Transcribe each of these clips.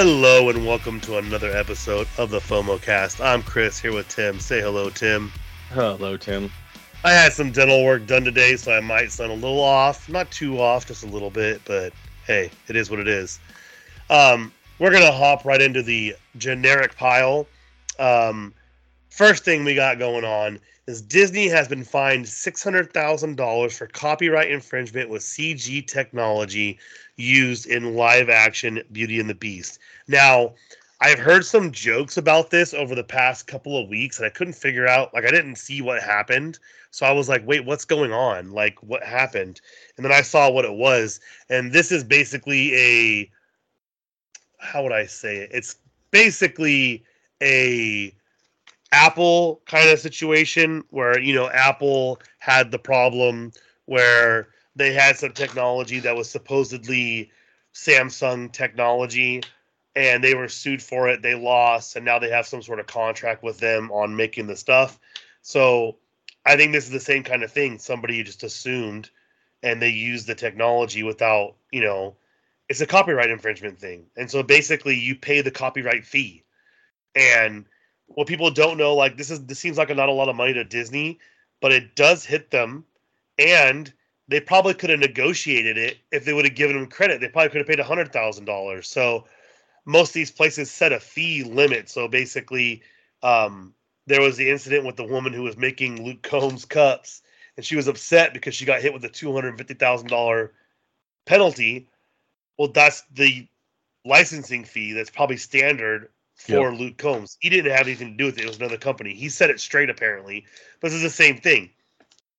Hello and welcome to another episode of the FOMO Cast. I'm Chris here with Tim. Say hello, Tim. Hello, Tim. I had some dental work done today, so I might sound a little off. Not too off, just a little bit, but hey, it is what it is. Um, we're gonna hop right into the generic pile. Um, first thing we got going on is Disney has been fined six hundred thousand dollars for copyright infringement with CG technology used in live action Beauty and the Beast. Now, I've heard some jokes about this over the past couple of weeks, and I couldn't figure out. Like, I didn't see what happened, so I was like, "Wait, what's going on? Like, what happened?" And then I saw what it was, and this is basically a how would I say it? It's basically a Apple kind of situation where you know Apple had the problem where they had some technology that was supposedly Samsung technology and they were sued for it. They lost, and now they have some sort of contract with them on making the stuff. So I think this is the same kind of thing. Somebody just assumed and they used the technology without, you know, it's a copyright infringement thing. And so basically you pay the copyright fee. And what people don't know, like this is this seems like a, not a lot of money to Disney, but it does hit them. And they probably could have negotiated it if they would have given them credit. They probably could have paid hundred thousand dollars. So most of these places set a fee limit. So basically, um, there was the incident with the woman who was making Luke Combs cups, and she was upset because she got hit with a two hundred fifty thousand dollar penalty well, that's the licensing fee that's probably standard for yep. Luke Combs. He didn't have anything to do with it. It was another company. He said it straight, apparently. But this is the same thing.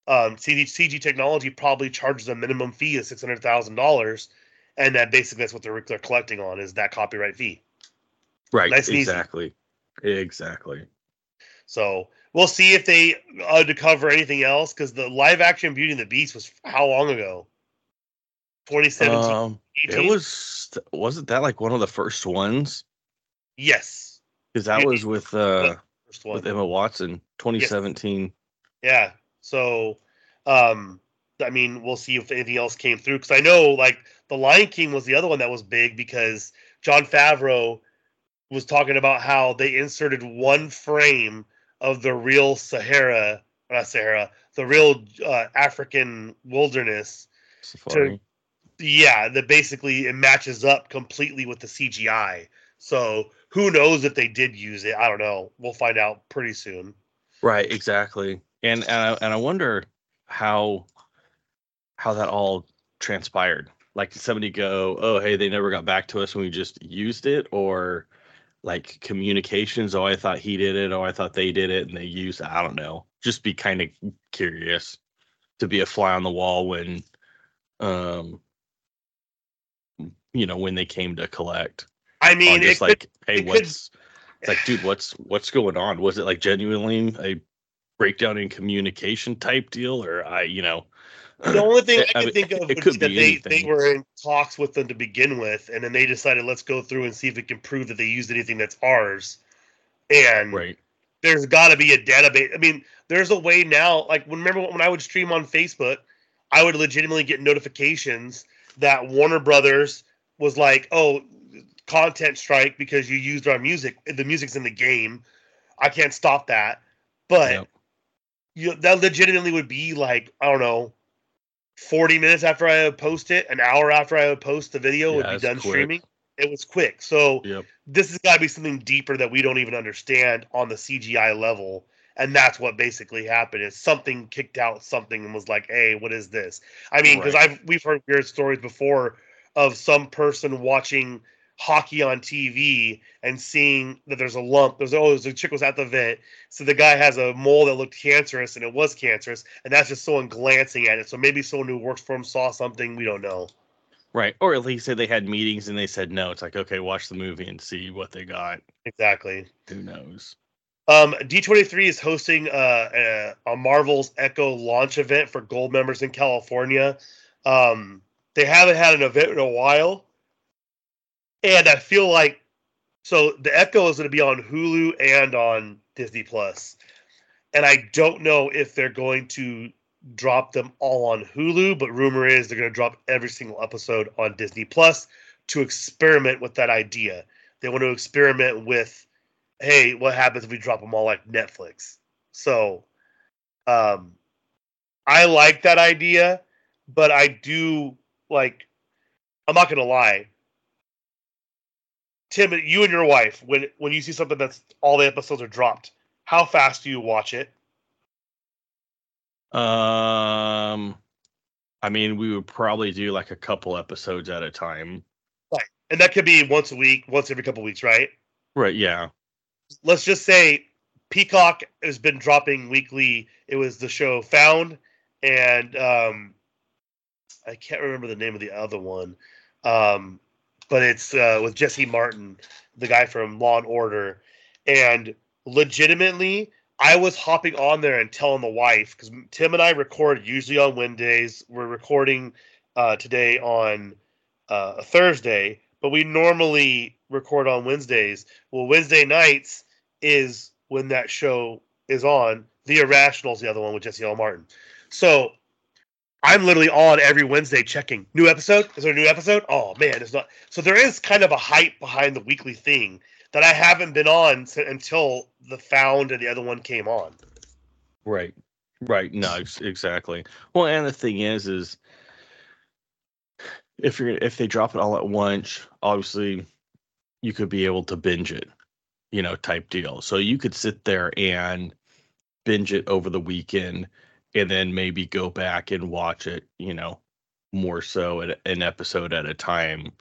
Um, CG, CG Technology probably charges a minimum fee of six hundred thousand dollars, and that basically that's what they're, they're collecting on is that copyright fee. Right. Nice exactly. Exactly. So we'll see if they uh, to cover anything else because the live action Beauty and the Beast was how long ago? 2017. Um, it was wasn't that like one of the first ones? Yes. Because that was with uh with Emma Watson, 2017. Yes. Yeah. So um I mean, we'll see if anything else came through because I know like the Lion King was the other one that was big because Jon Favreau was talking about how they inserted one frame of the real Sahara, not Sahara, the real uh, African wilderness Safari. to yeah, that basically it matches up completely with the CGI. So who knows if they did use it? I don't know. We'll find out pretty soon. Right, exactly. And and I, and I wonder how how that all transpired. Like did somebody go, "Oh, hey, they never got back to us when we just used it," or like communications, "Oh, I thought he did it," "Oh, I thought they did it," and they used. I don't know. Just be kind of curious to be a fly on the wall when um you know when they came to collect i mean just like could, hey what's could... it's like dude what's what's going on? Was it like genuinely a breakdown in communication type deal? Or i you know the only thing i, I can think of is that they, they were in talks with them to begin with and then they decided let's go through and see if we can prove that they used anything that's ours. And right. there's got to be a database. I mean there's a way now like remember when i would stream on facebook i would legitimately get notifications that warner brothers was like, oh, content strike because you used our music. The music's in the game. I can't stop that. But yep. you that legitimately would be like, I don't know, 40 minutes after I would post it, an hour after I would post the video yeah, would be done quick. streaming. It was quick. So yep. this has got to be something deeper that we don't even understand on the CGI level. And that's what basically happened is something kicked out something and was like, hey, what is this? I mean, because right. I've we've heard weird stories before of some person watching hockey on TV and seeing that there's a lump. There's oh, there's a chick was at the vet, so the guy has a mole that looked cancerous, and it was cancerous, and that's just someone glancing at it. So maybe someone who works for him saw something we don't know. Right, or at least they had meetings and they said no. It's like okay, watch the movie and see what they got. Exactly. Who knows? Um, D23 is hosting uh, a, a Marvel's Echo launch event for gold members in California. Um, they haven't had an event in a while. And I feel like so the Echo is going to be on Hulu and on Disney And I don't know if they're going to drop them all on Hulu, but rumor is they're going to drop every single episode on Disney Plus to experiment with that idea. they want to experiment with, hey, what happens if we drop them all like Netflix? So, um, I like that idea, but I do like. I'm not gonna lie. Tim, you and your wife, when when you see something that's all the episodes are dropped, how fast do you watch it? Um, I mean, we would probably do like a couple episodes at a time. Right, and that could be once a week, once every couple weeks, right? Right. Yeah. Let's just say Peacock has been dropping weekly. It was the show Found, and um, I can't remember the name of the other one, um, but it's uh, with Jesse Martin, the guy from Law and Order, and legitimately I was hopping on there and telling the wife because Tim and I record usually on Wednesdays. We're recording uh, today on uh, a Thursday, but we normally record on Wednesdays. Well, Wednesday nights is when that show is on. The Irrational is the other one with Jesse L. Martin. So I'm literally on every Wednesday checking new episode. Is there a new episode? Oh man, it's not. So there is kind of a hype behind the weekly thing that I haven't been on until the Found and the other one came on. Right. Right. No, exactly. Well, and the thing is, is if you're if they drop it all at once, obviously you could be able to binge it, you know, type deal. So you could sit there and binge it over the weekend and then maybe go back and watch it, you know, more so at an episode at a time.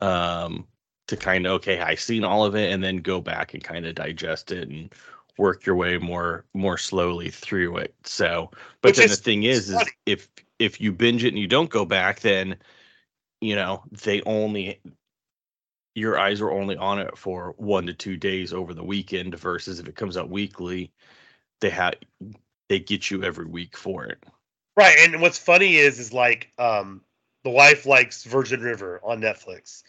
Um, to kind of okay i've seen all of it and then go back and kind of digest it and work your way more more slowly through it so but Which then is, the thing is is if if you binge it and you don't go back then you know they only your eyes are only on it for one to two days over the weekend versus if it comes out weekly they have they get you every week for it right and what's funny is is like um the wife likes virgin river on netflix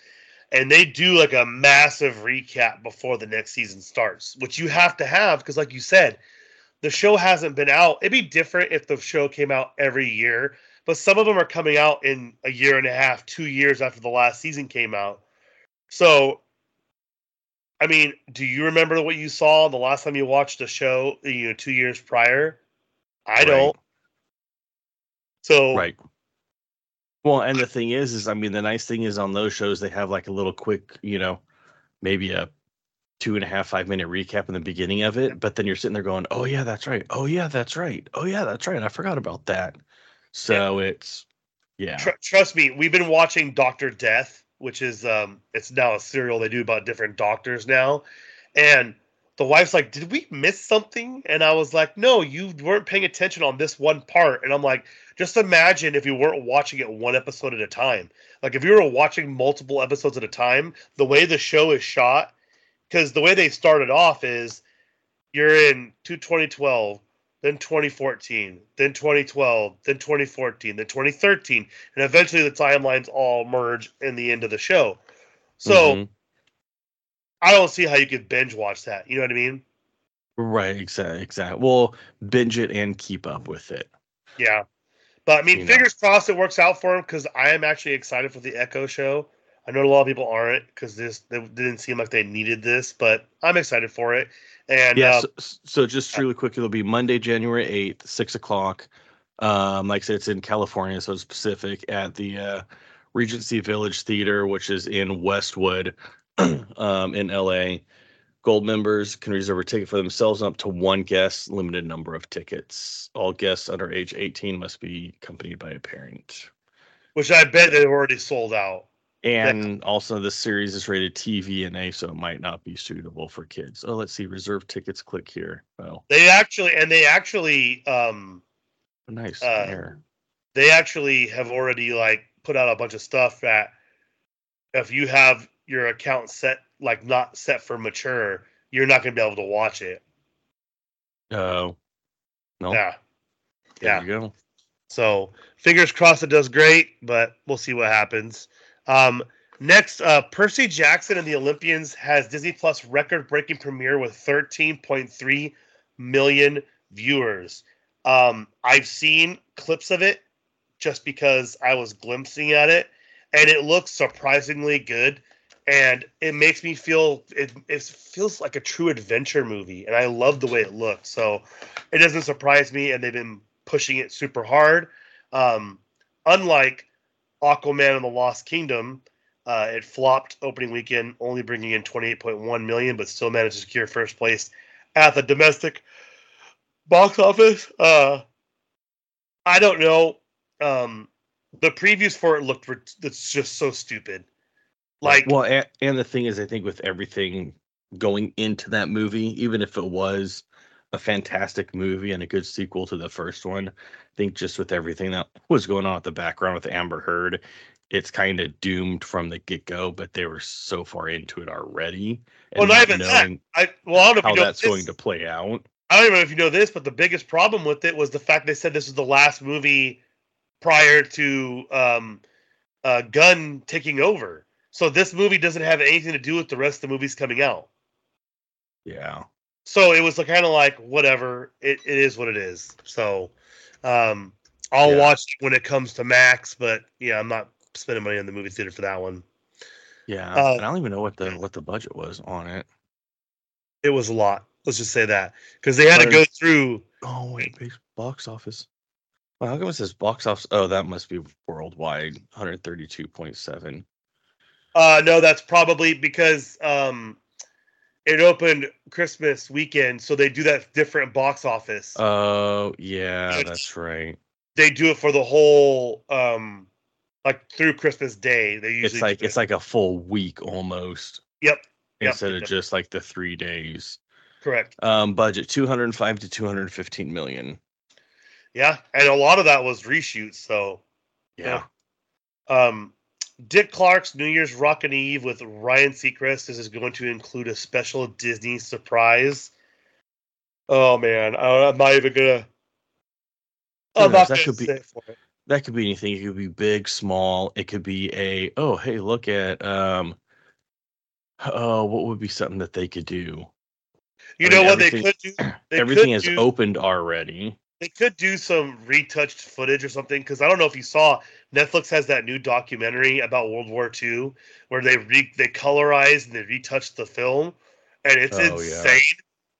and they do like a massive recap before the next season starts, which you have to have because, like you said, the show hasn't been out. It'd be different if the show came out every year, but some of them are coming out in a year and a half, two years after the last season came out. So, I mean, do you remember what you saw the last time you watched a show? You know, two years prior. I right. don't. So, right. Well, and the thing is, is I mean, the nice thing is on those shows they have like a little quick, you know, maybe a two and a half, five minute recap in the beginning of it, but then you're sitting there going, "Oh yeah, that's right. Oh yeah, that's right. Oh yeah, that's right. I forgot about that." So yeah. it's yeah. Tr- trust me, we've been watching Doctor Death, which is um, it's now a serial they do about different doctors now, and the wife's like, "Did we miss something?" And I was like, "No, you weren't paying attention on this one part." And I'm like, just imagine if you weren't watching it one episode at a time. Like if you were watching multiple episodes at a time, the way the show is shot, because the way they started off is you're in to 2012, then 2014, then 2012, then 2014, then 2013, and eventually the timelines all merge in the end of the show. So mm-hmm. I don't see how you could binge watch that. You know what I mean? Right, exactly, exactly. Well, binge it and keep up with it. Yeah. But I mean, you fingers know. crossed it works out for him because I am actually excited for the Echo show. I know a lot of people aren't because this they didn't seem like they needed this, but I'm excited for it. And yeah, uh, so, so, just really quick, it'll be Monday, January eighth, six o'clock. Um, like I said, it's in California, so it's Pacific at the uh, Regency Village Theater, which is in Westwood, um, in LA. Gold members can reserve a ticket for themselves up to one guest, limited number of tickets. All guests under age 18 must be accompanied by a parent. Which I bet they've already sold out. And yeah. also, the series is rated TV-MA, so it might not be suitable for kids. Oh, let's see. Reserve tickets. Click here. Well, they actually, and they actually, um, nice. Uh, they actually have already like put out a bunch of stuff that if you have your account set like not set for mature, you're not going to be able to watch it. Oh, uh, no. Yeah. There yeah. you go. So fingers crossed it does great, but we'll see what happens. Um, next, uh, Percy Jackson and the Olympians has Disney Plus record breaking premiere with 13.3 million viewers. Um, I've seen clips of it just because I was glimpsing at it, and it looks surprisingly good and it makes me feel it, it feels like a true adventure movie, and I love the way it looks. So it doesn't surprise me, and they've been pushing it super hard. Um, unlike Aquaman and the Lost Kingdom, uh, it flopped opening weekend, only bringing in 28.1 million, but still managed to secure first place at the domestic box office. Uh, I don't know. Um, the previews for it looked it's just so stupid. Like, well, and, and the thing is, I think with everything going into that movie, even if it was a fantastic movie and a good sequel to the first one, I think just with everything that was going on at the background with Amber Heard, it's kind of doomed from the get go. But they were so far into it already. Well, not, even that. I well, I don't know how that's this. going to play out. I don't even know if you know this, but the biggest problem with it was the fact they said this was the last movie prior to um, uh, Gunn taking over. So this movie doesn't have anything to do with the rest of the movies coming out. Yeah. So it was kind of like whatever. It, it is what it is. So um, I'll yeah. watch when it comes to Max, but yeah, I'm not spending money on the movie theater for that one. Yeah, uh, I don't even know what the what the budget was on it. It was a lot. Let's just say that because they had but to go through. Oh wait, box office. Well, how come it says box office? Oh, that must be worldwide, 132.7. Uh, no, that's probably because um, it opened Christmas weekend, so they do that different box office. Oh, yeah, that's right. They do it for the whole um, like through Christmas Day. They usually it's like it's like a full week almost. Yep. Instead yep. of just like the three days. Correct. Um, budget 205 to 215 million. Yeah, and a lot of that was reshoots. So, yeah. yeah. Um, Dick Clark's New Year's Rockin' Eve with Ryan Seacrest. This is going to include a special Disney surprise. Oh man, I'm not even gonna. I'm not that could be that could be anything. It could be big, small. It could be a oh hey look at um oh what would be something that they could do. You I know mean, what they could do? They everything is opened already. They could do some retouched footage or something because I don't know if you saw Netflix has that new documentary about World War II where they re- they colorized and they retouched the film, and it's oh, insane.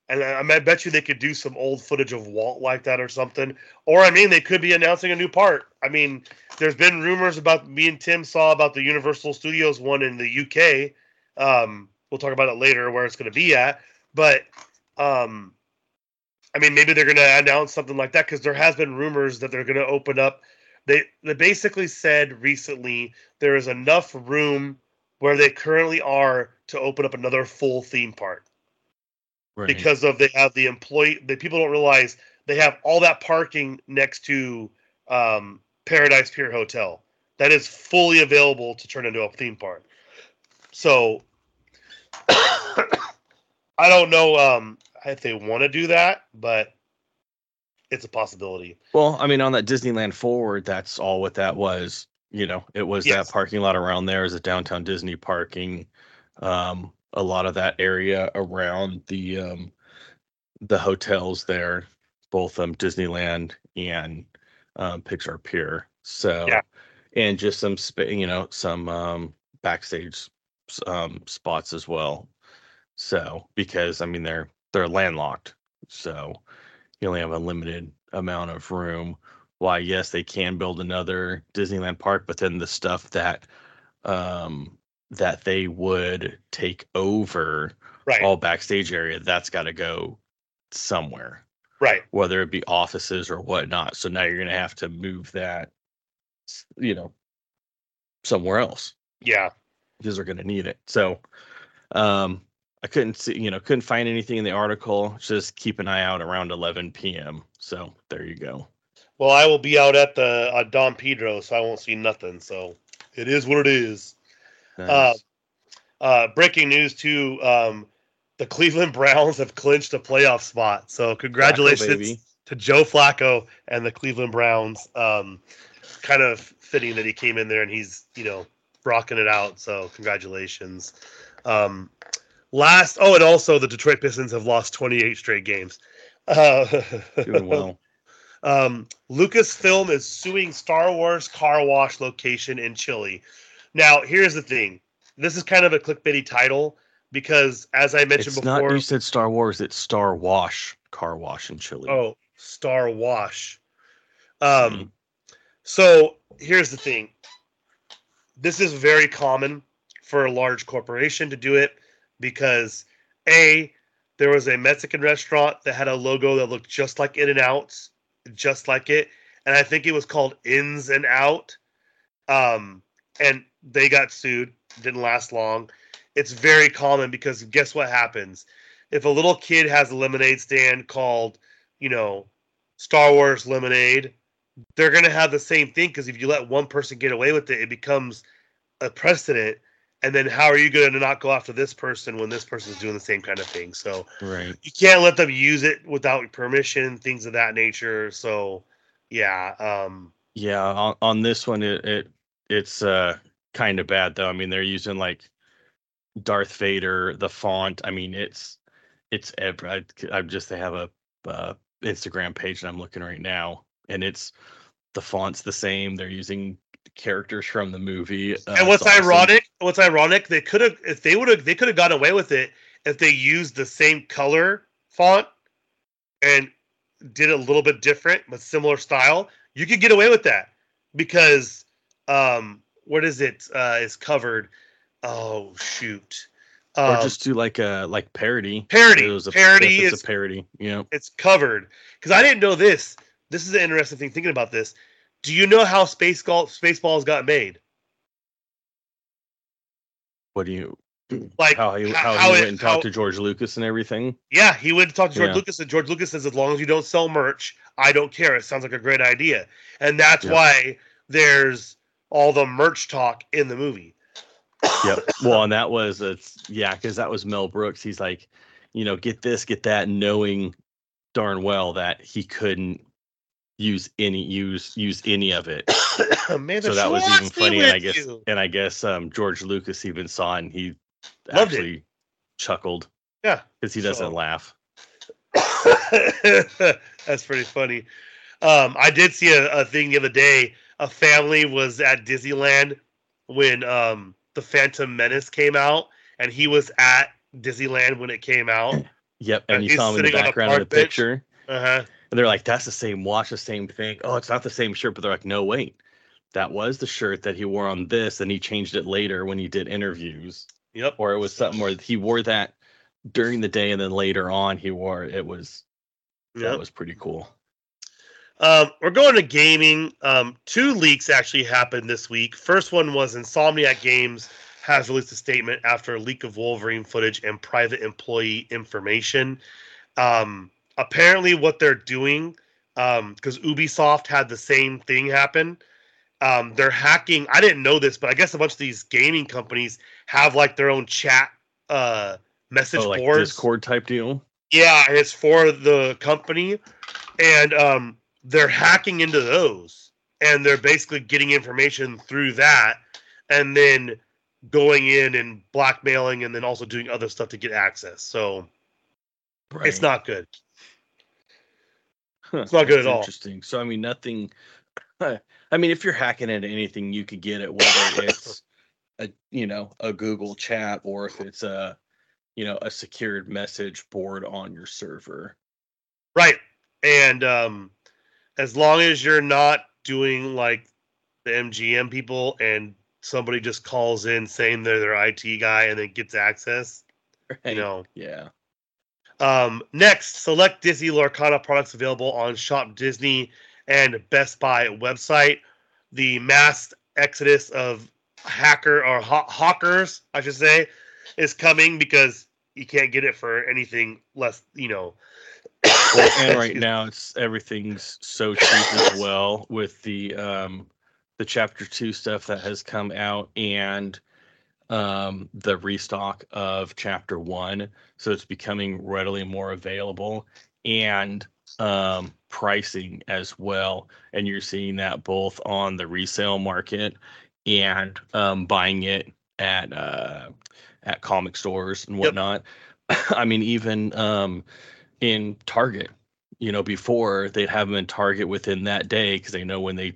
Yeah. And I, I bet you they could do some old footage of Walt like that or something. Or I mean, they could be announcing a new part. I mean, there's been rumors about me and Tim saw about the Universal Studios one in the UK. Um, we'll talk about it later where it's going to be at, but um, I mean, maybe they're going to announce something like that because there has been rumors that they're going to open up. They they basically said recently there is enough room where they currently are to open up another full theme park. Right. Because of they have the employee, the people don't realize they have all that parking next to um, Paradise Pier Hotel that is fully available to turn into a theme park. So I don't know um, if they want to do that, but it's a possibility. Well, I mean, on that Disneyland Forward, that's all what that was. You know, it was yes. that parking lot around there is a downtown Disney parking. Um, a lot of that area around the um, the hotels there, both um, Disneyland and um, Pixar Pier. So, yeah. and just some, you know, some um, backstage um, spots as well. So, because I mean, they're they're landlocked, so you only have a limited amount of room. Why, yes, they can build another Disneyland park, but then the stuff that um, that they would take over right. all backstage area, that's got to go somewhere. Right. Whether it be offices or whatnot. So now you're going to have to move that, you know, somewhere else. Yeah. Because they're going to need it. So, um, I couldn't see, you know, couldn't find anything in the article. Just keep an eye out around 11 p.m. So there you go. Well, I will be out at the uh, Don Pedro, so I won't see nothing. So it is what it is. Nice. Uh, uh, breaking news too: um, the Cleveland Browns have clinched a playoff spot. So congratulations Flacco, to Joe Flacco and the Cleveland Browns. Um, kind of fitting that he came in there and he's you know rocking it out. So congratulations. Um, Last, oh, and also the Detroit Pistons have lost 28 straight games. Uh, Doing well. Um, Lucasfilm is suing Star Wars car wash location in Chile. Now, here's the thing: this is kind of a clickbaity title because, as I mentioned It's not. before, You said Star Wars. It's Star Wash Car Wash in Chile. oh, Star Wash. Um, Mhm. so here's the thing. This is very common for a large corporation to do it because a there was a Mexican restaurant that had a logo that looked just like In-N-Out's, just like it, and I think it was called Ins and Out. Um, and they got sued. Didn't last long. It's very common because guess what happens? If a little kid has a lemonade stand called, you know, Star Wars Lemonade, they're gonna have the same thing because if you let one person get away with it, it becomes a precedent. And then how are you going to not go after this person when this person's doing the same kind of thing? So Right. you can't let them use it without permission, things of that nature. So yeah, um, Yeah. On, on this one, it, it it's uh kind of bad though. I mean, they're using like Darth Vader, the font. I mean, it's it's ev- I, I'm just they have a uh, Instagram page that I'm looking right now, and it's the font's the same. They're using characters from the movie. Uh, and what's awesome. ironic, what's ironic, they could have if they would have they could have gotten away with it if they used the same color font and did a little bit different but similar style. You could get away with that because um what is it? Uh is covered. Oh shoot. or Um, just do like a like parody. Parody. It was a, Parody it's is- a parody. Yeah. it's covered because I didn't know this. This is an interesting thing thinking about this. Do you know how space golf spaceballs got made? What do you Like how he how, how he it- went and talked how- to George Lucas and everything? Yeah, he went to talk to George Yeah. Lucas, and George Lucas says, as long as you don't sell merch, I don't care. It sounds like a great idea. And that's Yeah. why there's all the merch talk in the movie. Yep. Well, and that was it's yeah, because that was Mel Brooks. He's like, you know, get this, get that, knowing darn well that he couldn't use any use use any of it. Man, so that was even funny. And I guess you. and I guess um George Lucas even saw and he Loved it. actually chuckled Yeah. because he doesn't So- laugh. That's pretty funny. Um, I did see a, a thing the other day. A family was at Disneyland when um, the Phantom Menace came out, and he was at Disneyland when it came out. Yep. Uh, And you saw him in the sitting on a background of the bench. picture. Uh huh. And they're like, that's the same watch, the same thing. Oh, it's not the same shirt, but they're like, no, wait. That was the shirt that he wore on this, and he changed it later when he did interviews. Yep. Or it was something where he wore that during the day and then later on he wore it. It was Yep. that was pretty cool. Um, we're going to gaming. Um, two leaks actually happened this week. First one was Insomniac Games has released a statement after a leak of Wolverine footage and private employee information. Um, apparently, what they're doing, because Ubisoft had the same thing happen, um, they're hacking. I didn't know this, but I guess a bunch of these gaming companies have like their own chat uh, message Oh, like boards. Discord type deal. Yeah, and it's for the company, and um, they're hacking into those, and they're basically getting information through that, and then going in and blackmailing, and then also doing other stuff to get access. So it's not good. Huh, it's not good at all. Interesting. So I mean, nothing. I mean, if you're hacking into anything, you could get it whether it's a you know a Google chat or if it's a you know a secured message board on your server. Right, and um, as long as you're not doing like the MGM people, and somebody just calls in saying they're their IT guy and then gets access, Right? you know. Yeah. Um, next, select Disney Lorcana products available on Shop Disney and Best Buy website. The mass exodus of hacker or ha- hawkers, I should say, is coming because you can't get it for anything less, you know. Well, and right now it's everything's so cheap as well with the um the chapter two stuff that has come out and um the restock of chapter one so it's becoming readily more available and um pricing as well and you're seeing that both on the resale market and um buying it at uh at comic stores and Yep. whatnot i mean even um in Target. You know, before they'd have them in Target within that day because they know when they,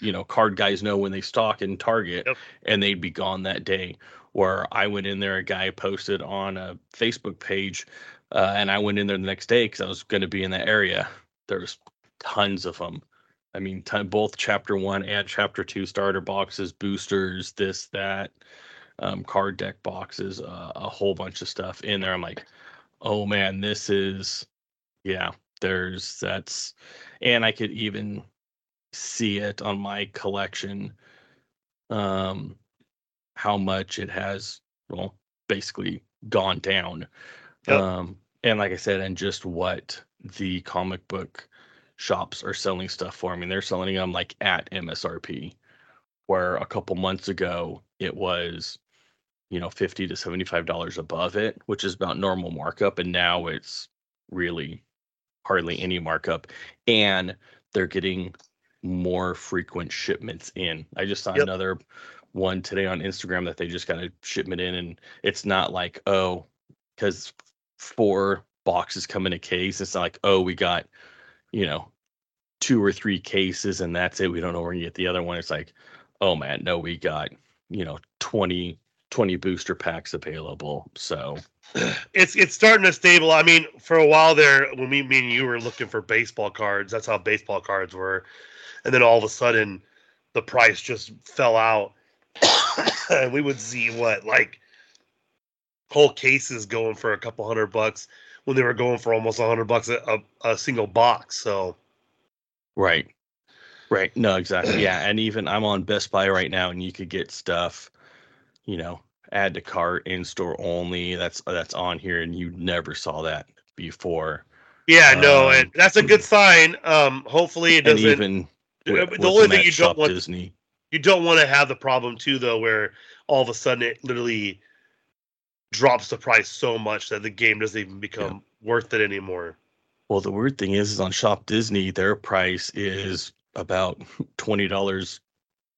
you know, card guys know when they stock in Target Yep. and they'd be gone that day. Where I went in there, a guy posted on a Facebook page, uh, and I went in there the next day because I was going to be in that area. There was tons of them. I mean, ton, both chapter one and chapter two starter boxes, boosters, this, that, um, card deck boxes, uh, a whole bunch of stuff in there. I'm like, oh man, this is, yeah, there's that's, and I could even see it on my collection, um, how much it has, well, basically gone down. Yep. Um, and like I said, and just what the comic book shops are selling stuff for. I mean, they're selling them like at MSRP, where a couple months ago it was, you know, fifty to seventy-five dollars above it, which is about normal markup, and now it's really hardly any markup, and they're getting more frequent shipments in. I just saw Yep. another one today on Instagram that they just got a shipment in, and it's not like oh, because four boxes come in a case. It's not like oh, we got you know two or three cases and that's it. We don't know where you get the other one. It's like oh man, no, we got you know 20 20 booster packs available. So it's it's starting to stable. I mean, for a while there, when we, me and you were looking for baseball cards, that's how baseball cards were, and then all of a sudden, the price just fell out, and we would see what like whole cases going for a couple hundred bucks when they were going for almost a hundred bucks a, a, a single box. So Right. Right. No, exactly. Yeah. And even I'm on Best Buy right now and you could get stuff, you know, add to cart in store only. That's that's on here and you never saw that before. yeah, no, Um, and that's a good sign. Um, hopefully it doesn't. even the with, only thing you don't want- Disney. you don't want to have the problem too though where all of a sudden it literally drops the price so much that the game doesn't even become worth it anymore Well, the weird thing is, is on Shop Disney, their price is about twenty dollars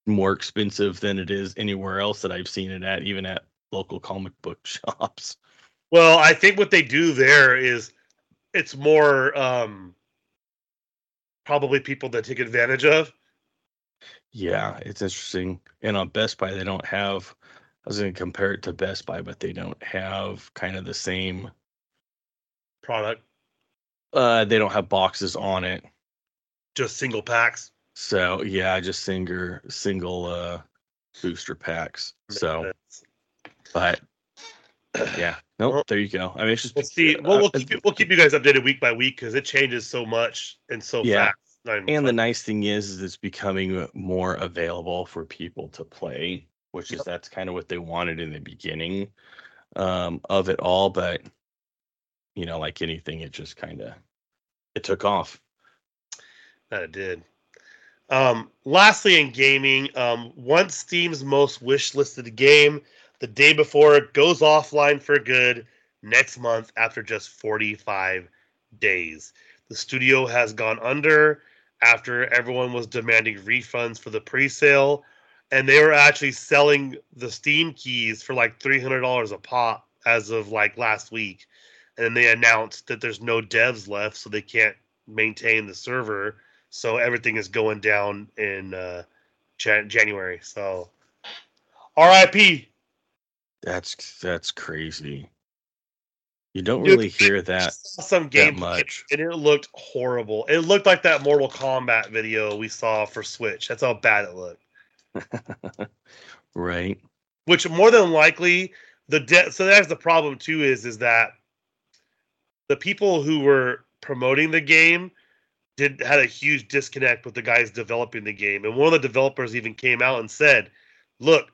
more expensive than it is anywhere else that I've seen it at, even at local comic book shops. well i think what they do there is it's more um probably people that take advantage of Yeah, it's interesting. And on Best Buy, they don't have. I was going to compare it to Best Buy, but they don't have kind of the same. product Uh, they don't have boxes on it. just single packs So yeah, just single single uh booster packs. So, but yeah, nope. Well, there you go. I mean, it's just we'll see well, we'll keep, you- we'll keep you guys updated week by week because it changes so much and so Yeah. fast And the nice thing is, is it's becoming more available for people to play, which is that's kind of what they wanted in the beginning um, of it all. But you know, like anything, it just kind of it took off. That it did. Um, lastly, in gaming, um, once Steam's most wish listed game, the day before it goes offline for good next month after just 45 days. The studio has gone under after everyone was demanding refunds for the pre sale, and they were actually selling the Steam keys for like $300 a pop as of like last week. And then they announced that there's no devs left, so they can't maintain the server so everything is going down in uh, Jan- January. So, R.I.P. That's that's crazy. You don't Dude, really hear that Some that game much. and it looked horrible. It looked like that Mortal Kombat video we saw for Switch. That's how bad it looked. right? Which more than likely the de- so that's the problem too is is that the people who were promoting the game did had a huge disconnect with the guys developing the game. And one of the developers even came out and said, "Look,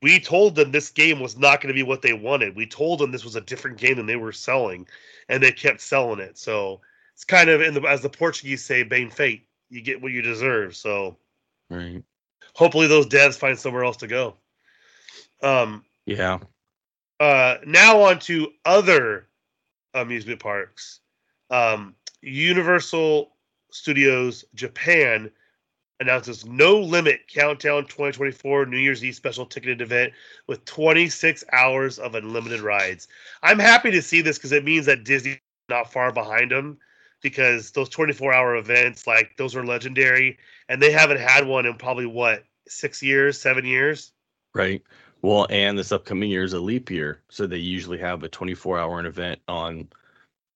we told them this game was not going to be what they wanted. We told them this was a different game than they were selling, and they kept selling it. So it's kind of in the as the Portuguese say, "bem feito." You get what you deserve. So Right. hopefully those devs find somewhere else to go. Um, Yeah. uh, now on to other amusement parks. Um, Universal Studios Japan announces no limit countdown 2024 New Year's Eve special ticketed event with 26 hours of unlimited rides. I'm happy to see this because it means that Disney not far behind them because those 24 hour events, like those are legendary, and they haven't had one in probably what six years, seven years. Right. Well, and this upcoming year is a leap year, so they usually have a 24 hour event on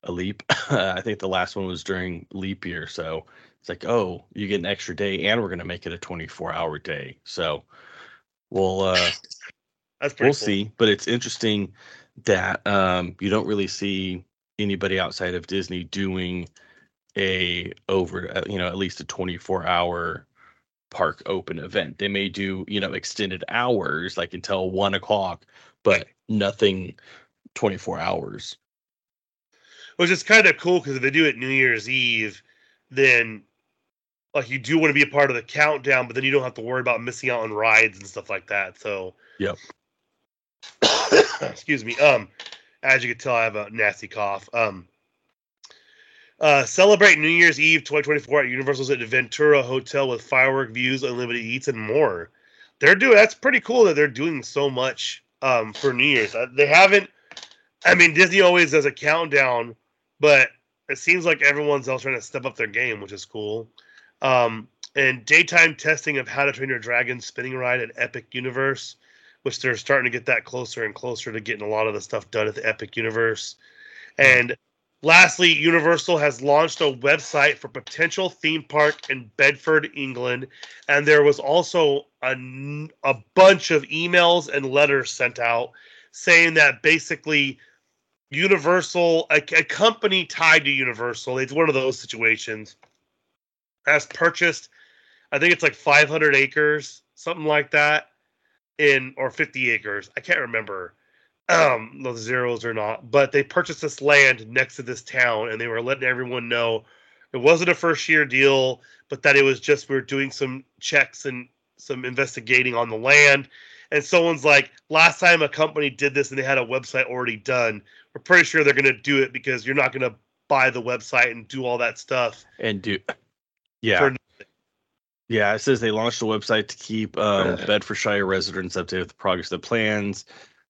a leap. I think the last one was during leap year, so it's like, oh, you get an extra day, and we're going to make it a 24 hour day. So we'll uh, That's pretty we'll cool. see. But it's interesting that um, you don't really see anybody outside of Disney doing a over, uh, you know, at least a 24 hour park open event. They may do, you know, extended hours, like until one o'clock, but nothing 24 hours. Which is kind of cool because if they do it New Year's Eve, then like you do want to be a part of the countdown, but then you don't have to worry about missing out on rides and stuff like that. So yeah. excuse me. Um, as you can tell, I have a nasty cough. Um, uh, celebrate New Year's Eve 2024 at Universal's Aventura Hotel with firework views, unlimited eats, and more. They're doing that's pretty cool that they're doing so much um, for New Year's. Uh, They haven't. I mean, Disney always does a countdown, but it seems like everyone's else trying to step up their game, which is cool. Um, and daytime testing of How to Train Your Dragon spinning ride at Epic Universe, which they're starting to get that closer and closer to getting a lot of the stuff done at the Epic Universe. And lastly, Universal has launched a website for potential theme park in Bedford, England, and there was also a, a bunch of emails and letters sent out saying that basically Universal, a, a company tied to Universal, it's one of those situations, has purchased, I think it's like 500 acres, something like that, in or 50 acres. I can't remember um those zeros or not, but they purchased this land next to this town, and they were letting everyone know it wasn't a first year deal, but that it was just we are doing some checks and some investigating on the land. And someone's like, last time a company did this and they had a website already done, we're pretty sure they're going to do it because you're not going to buy the website and do all that stuff. And do, yeah. Yeah, it says they launched a website to keep um, Bedfordshire residents updated with the progress of the plans.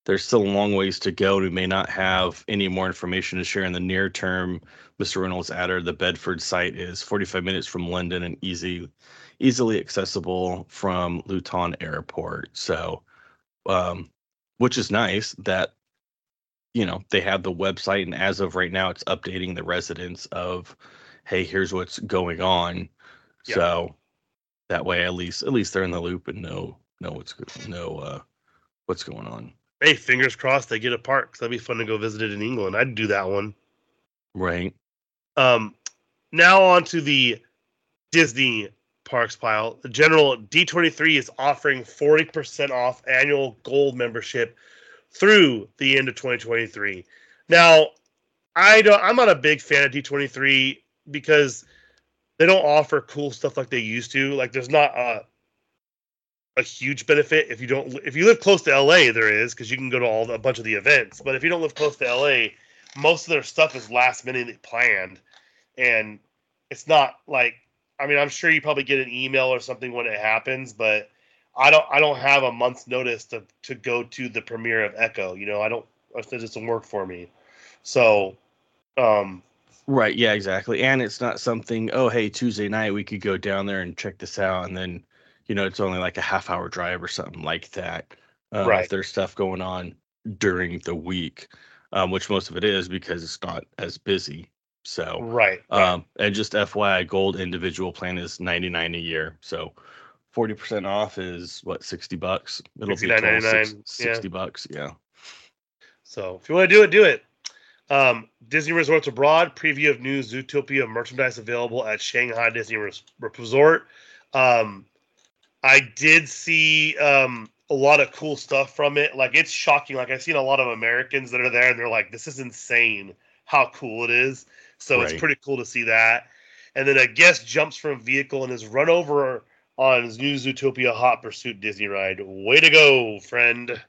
There's still a long ways to go. and We may not have any more information to share in the near term. Mr. Reynolds added the Bedford site is 45 minutes from London and easy, easily accessible from Luton Airport. So, um, which is nice that you know they have the website, and as of right now, it's updating the residents of, hey, here's what's going on. So that way, at least at least they're in the loop and know know what's know uh, what's going on. Hey, fingers crossed they get a park. 'cause that'd be fun to go visit it in England. I'd do that one. Right. Um, now on to the Disney parks pile. The general D23 is offering 40% off annual gold membership through the end of 2023. Now, I don't I'm not a big fan of D23 because they don't offer cool stuff like they used to. Like there's not a a huge benefit if you don't if you live close to LA there is because you can go to all a bunch of the events. But if you don't live close to LA, most of their stuff is last minute planned and it's not like I mean I'm sure you probably get an email or something when it happens, but I don't I don't have a month's notice to to go to the premiere of Echo. You know I don't it doesn't work for me. So, um, Right. Yeah. Exactly. And it's not something. Oh, hey, Tuesday night we could go down there and check this out, and then you know it's only like a half hour drive or something like that. Uh, Right. If there's stuff going on during the week, um, which most of it is because it's not as busy. So. right, right. Um, and just FYI, gold individual plan is ninety nine a year. So forty percent off is what sixty bucks. It'll be total six- $69.99, yeah. sixty bucks. Yeah. So if you want to do it, do it. Um, Disney Resorts Abroad preview of new Zootopia merchandise available at Shanghai Disney Resort. Um, I did see um, a lot of cool stuff from it. Like it's shocking. Like I've seen a lot of Americans that are there, and they're like, "This is insane! How cool it is!" So it's pretty cool to see that. And then a guest jumps from a vehicle and is run over on his new Zootopia Hot Pursuit Disney ride. Way to go, friend!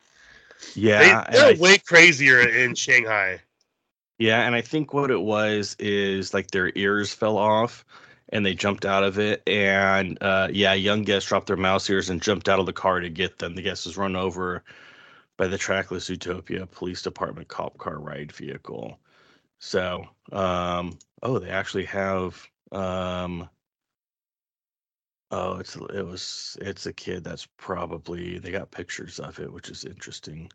Yeah. They, I way crazier in Shanghai. Yeah, and I think what it was is like their ears fell off and they jumped out of it. And uh, yeah, young guests dropped their mouse ears and jumped out of the car to get them. The guest was run over by the trackless Zootopia Police Department cop car ride vehicle. So, um, oh, they actually have, um, oh, it's it was it's a kid that's probably they got pictures of it, which is interesting.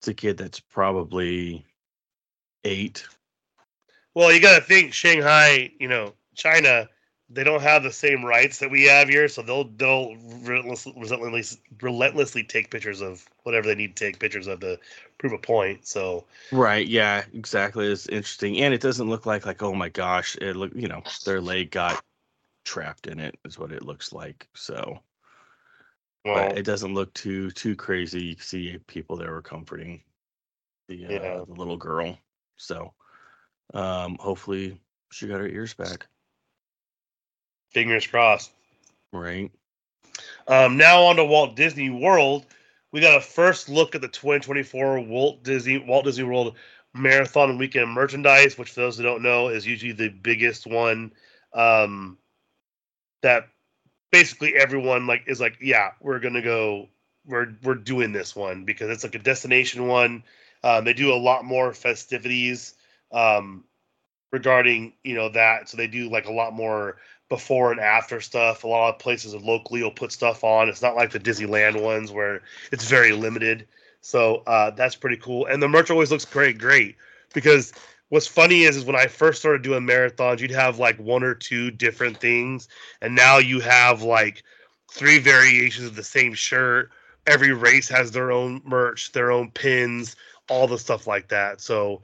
It's a kid that's probably eight. Well, you got to think Shanghai, you know, China, they don't have the same rights that we have here, so they'll they'll relentlessly relentlessly, relentlessly take pictures of whatever they need to take pictures of to prove a point. So Right, yeah, exactly. It's interesting, and it doesn't look like like oh my gosh, it look you know their leg got trapped in it is what it looks like. So, well, but it doesn't look too too crazy. You can see people there were comforting the uh, Yeah. the little girl. So, um, hopefully she got her ears back. fingers crossed. Right. Um, now on to Walt Disney World. We got a first look at the 2024 Walt Disney Walt Disney World Marathon Weekend merchandise, which for those who don't know is usually the biggest one. Um, that basically everyone like is like, yeah, we're gonna go. We're we're doing this one because it's like a destination one. Um, they do a lot more festivities um, regarding you know that, so they do like a lot more before and after stuff. A lot of places locally will put stuff on. It's not like the Disneyland ones where it's very limited. So uh, that's pretty cool. And the merch always looks great, great. Because what's funny is, is when I first started doing marathons, you'd have like one or two different things, and now you have like three variations of the same shirt. Every race has their own merch, their own pins, all the stuff like that. So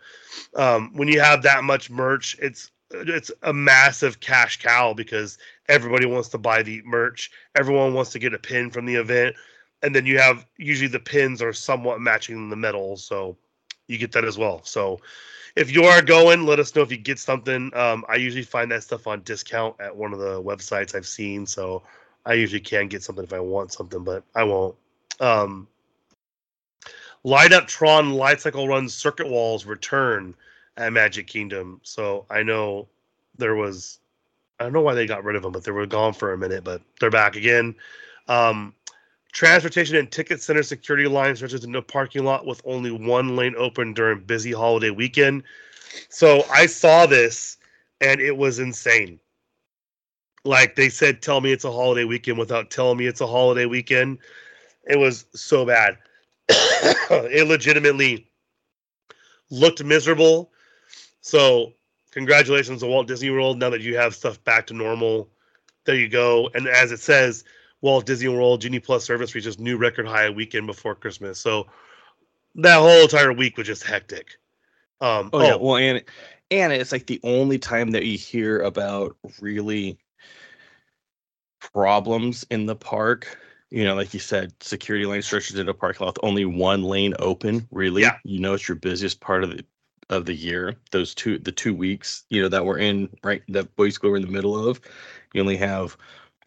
um, when you have that much merch, it's it's a massive cash cow because everybody wants to buy the merch. Everyone wants to get a pin from the event, and then you have usually the pins are somewhat matching the medals, so you get that as well. So if you are going, let us know if you get something. Um, I usually find that stuff on discount at one of the websites I've seen, so I usually can get something if I want something, but I won't. Um, Light Up Tron Light Cycle Run Circuit Walls return at Magic Kingdom. So I know there was, I don't know why they got rid of them, but they were gone for a minute, but they're back again. Um, transportation and ticket center security lines stretches into a parking lot with only one lane open during busy holiday weekend. So I saw this and it was insane. Like they said, tell me it's a holiday weekend without telling me it's a holiday weekend. It was so bad. it legitimately looked miserable. So, congratulations to Walt Disney World. Now that you have stuff back to normal, there you go. And as it says, Walt Disney World Genie Plus service reaches new record high weekend before Christmas. So, that whole entire week was just hectic. Um, Oh, yeah. Well, and and it's like the only time that you hear about really problems in the park. You know, like you said, security lane stretches into a parking lot only one lane open. Really, Yeah. you know, it's your busiest part of the of the year. Those two, the two weeks, you know, that we're in right, that basically we're in the middle of. You only have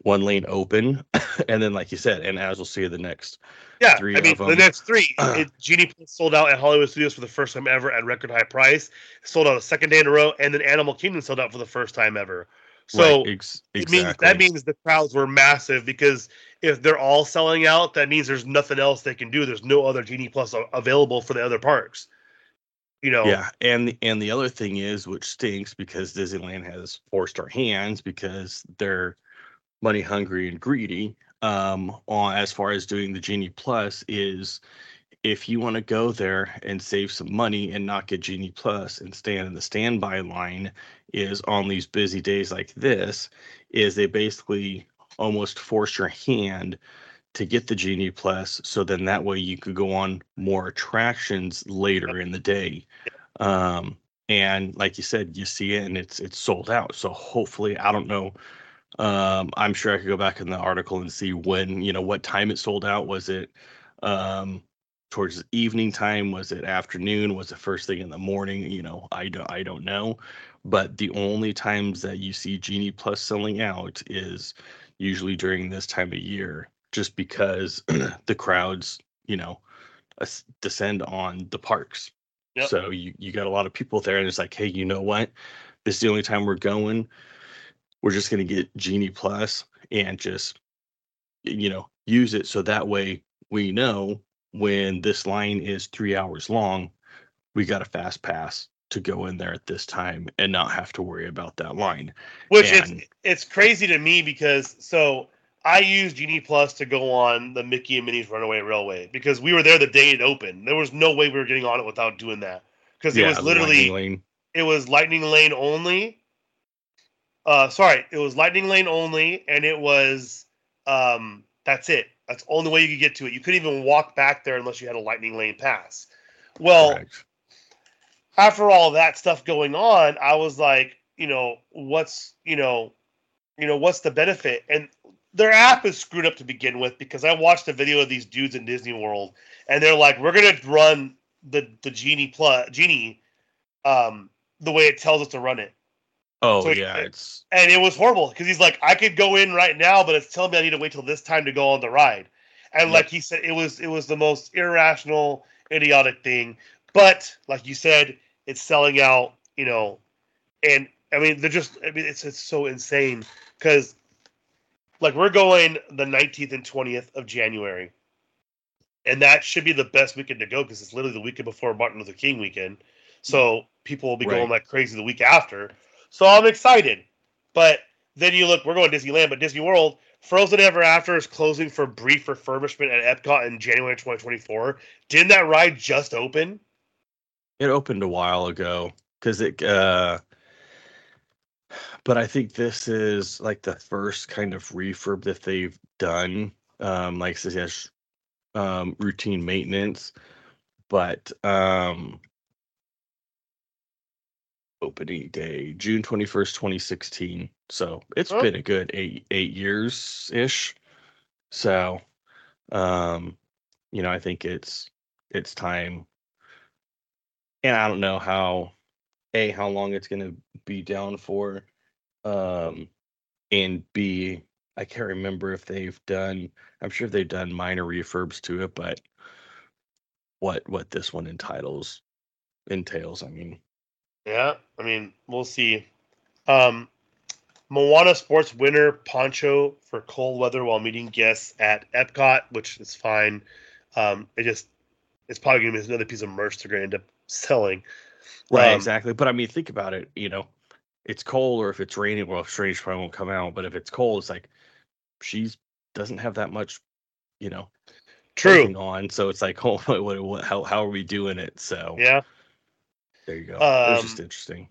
one lane open, and then, like you said, and as we'll see, the next Yeah, three I mean the next three. it, Genie Plus sold out at Hollywood Studios for the first time ever at record high price. Sold out a second day in a row, and then Animal Kingdom sold out for the first time ever. So right, ex- it means that means the crowds were massive because if they're all selling out, that means there's nothing else they can do. There's no other Genie Plus available for the other parks. You know, Yeah, and the- and the other thing is, which stinks because Disneyland has forced our hands because they're money hungry and greedy. Um, on as far as doing the Genie Plus is, if you want to go there and save some money and not get Genie Plus and stand in the standby line, is on these busy days like this, is they basically almost force your hand to get the Genie Plus, so then that way you could go on more attractions later in the day. Um, and like you said, you see it and it's it's sold out. So hopefully, I don't know. Um, I'm sure I could go back in the article and see when, you know, what time it sold out. Was it um towards evening time? Was it afternoon? Was it first thing in the morning? You know, I don't I don't know. But the only times that you see Genie Plus selling out is usually during this time of year, just because the crowds, you know, descend on the parks. Yep. So you you got a lot of people there, and it's like, hey, you know what? This is the only time we're going. We're just gonna get Genie Plus and just you know use it so that way we know when this line is three hours long, we got a fast pass to go in there at this time and not have to worry about that line. Which And- it's it's crazy to me because so I used Genie Plus to go on the Mickey and Minnie's Runaway Railway because we were there the day it opened. There was no way we were getting on it without doing that because it Yeah, was literally it was Lightning Lane only. Uh, sorry, it was Lightning Lane only, and it was um, that's it. That's the only way you could get to it. You couldn't even walk back there unless you had a Lightning Lane pass. Well, Correct. after all that stuff going on, I was like, you know, what's you know, you know, what's the benefit? And their app is screwed up to begin with because I watched a video of these dudes in Disney World, and they're like, we're gonna run the the genie plus genie, um, the way it tells us to run it, Oh so yeah, it's and it was horrible because he's like, I could go in right now, but it's telling me I need to wait till this time to go on the ride, and Yep. like he said, it was it was the most irrational, idiotic thing. But like you said, it's selling out, you know, and I mean they're just I mean it's it's so insane because like we're going the 19th and 20th of January. And that should be the best weekend to go because it's literally the weekend before Martin Luther King weekend. So people will be going like crazy the week after. So I'm excited. But then you look, we're going Disneyland, but Disney World, Frozen Ever After is closing for brief refurbishment at Epcot in January 2024. Didn't that ride just open? it opened a while ago because it uh but i think this is like the first kind of refurb that they've done um like has um routine maintenance but um opening day june 21st 2016 so it's Oh. been a good eight eight years ish so um you know i think it's it's time and I don't know how a how long it's going to be down for, um, and b I can't remember if they've done. I'm sure they've done minor refurbs to it, but what what this one entitles entails. I mean, Yeah, I mean, we'll see. Um, Moana Sports winner poncho for cold weather while meeting guests at Epcot, which is fine. Um, it just it's probably gonna be another piece of merch they're gonna end up selling. right? Um, exactly. But I mean, think about it. You know, it's cold, or if it's raining, well, Strange probably won't come out. But if it's cold, it's like she's doesn't have that much, you know, True. on. So it's like, oh, what, what, how how are we doing it? So Yeah. There you go. it was just Um, interesting.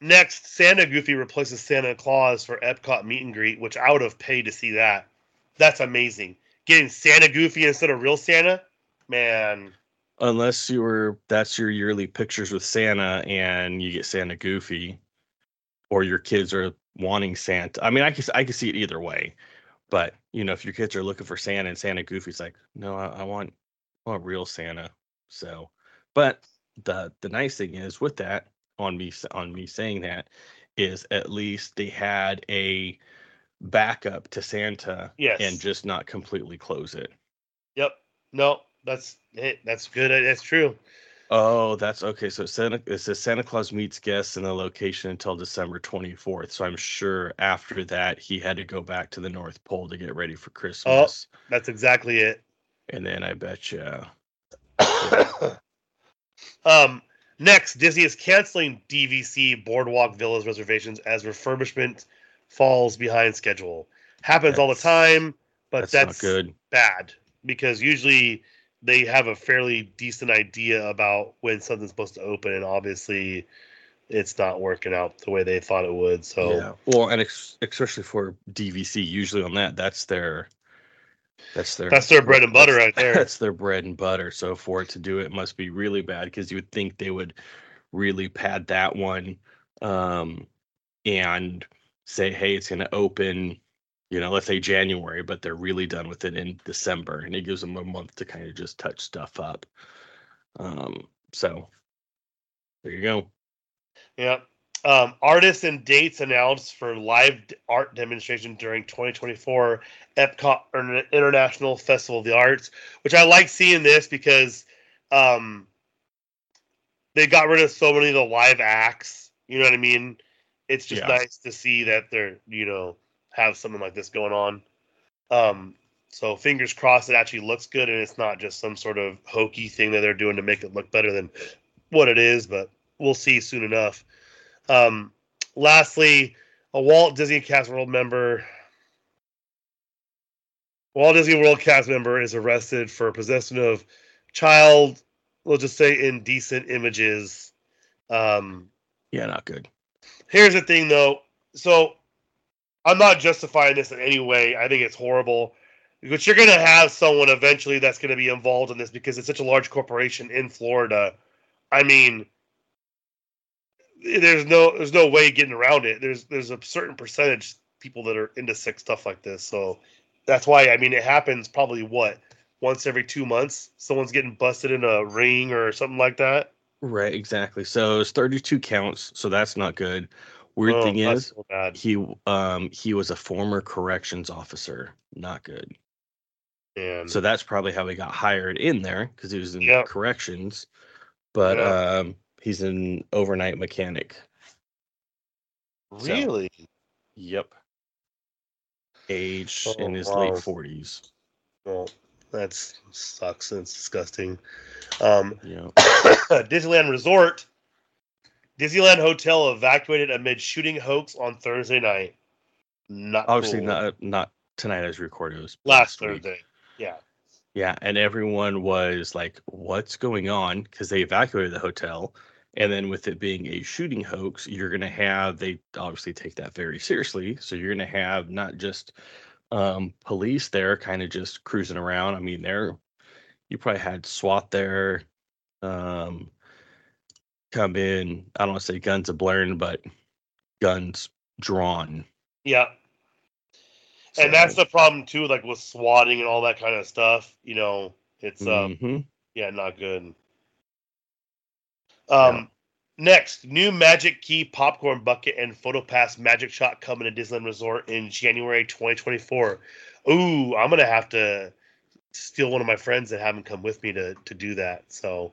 Next, Santa Goofy replaces Santa Claus for Epcot meet and greet, which I would have paid to see that. That's amazing. Getting Santa Goofy instead of real Santa, man. Unless you were that's your yearly pictures with Santa and you get Santa Goofy, or your kids are wanting Santa. I mean, I can I can see it either way, but you know, if your kids are looking for Santa and Santa Goofy's like, no, I, I want I want real Santa. So, but the the nice thing is with that on me on me saying that is at least they had a backup to Santa Yes. and just not completely close it. Yep. No, that's it. That's good. That's true. Oh, that's okay. So Santa it says Santa Claus meets guests in the location until December 24th. So I'm sure after that he had to go back to the North Pole to get ready for oh, Christmas. Oh, That's exactly it. And then I bet you um, next, Disney is canceling DVC Boardwalk Villas reservations as refurbishment falls behind schedule. Happens all the time, but that's, that's, good. bad because usually they have a fairly decent idea about when something's supposed to open, and obviously it's not working out the way they thought it would. So Yeah. Well, and ex- especially for DVC, usually on that, that's their that's their that's their bread and butter right there. That's their bread and butter. So for it to do it must be really bad because you would think they would really pad that one um, and say, hey, it's going to open, you know, let's say January, but they're really done with it in December, and it gives them a month to kind of just touch stuff up. Um, so there you go. Yeah. Um, artists and dates announced for live art demonstration during 2024 Epcot International Festival of the Arts, which I like seeing this because um, they got rid of so many of the live acts. You know what I mean? It's just Yeah. nice to see that they're, you know, have something like this going on. Um, so fingers crossed it actually looks good and it's not just some sort of hokey thing that they're doing to make it look better than what it is, but we'll see soon enough. Um, lastly, a Walt Disney Cast World member, Walt Disney World cast member, is arrested for possession of child, we'll just say indecent images. Um, Yeah, not good. here's the thing, though. So I'm not justifying this in any way. I think it's horrible. But you're going to have someone eventually that's going to be involved in this because it's such a large corporation in Florida. I mean, there's no there's no way getting around it. There's there's a certain percentage people that are into sick stuff like this. So that's why I mean it happens probably what once every two months. Someone's getting busted in a ring or something like that. Right, exactly. So it's 32 counts, so that's not good. Weird Oh, thing is, so he um he was a former corrections officer. Not good. And So that's probably how he got hired in there because he was in Yep. corrections. But Yeah. um he's an overnight mechanic. so- really, Yep. Age in Oh, his wow. late 40s. well, that sucks. and It's disgusting. Um, You. Disneyland Resort, Disneyland Hotel evacuated amid shooting hoax on Thursday night. Not Obviously cool. not not tonight as recorded. It was last week. Thursday. Yeah, Yeah, and everyone was like, "What's going on?" Because they evacuated the hotel, and then with it being a shooting hoax, you're gonna have they obviously take that very seriously. So you're gonna have not just um, police there, kind of just cruising around. I mean, there you probably had SWAT there, um, come in. I don't want to say guns a blaring, but guns drawn. yeah. And that's the problem too, like with swatting and all that kind of stuff. You know, it's um, mhm. yeah, not good. Um, next, new Magic Key popcorn bucket and photo pass Magic Shot coming to Disneyland Resort in January 2024. Ooh, I'm gonna have to steal one of my friends that haven't come with me to to do that. So,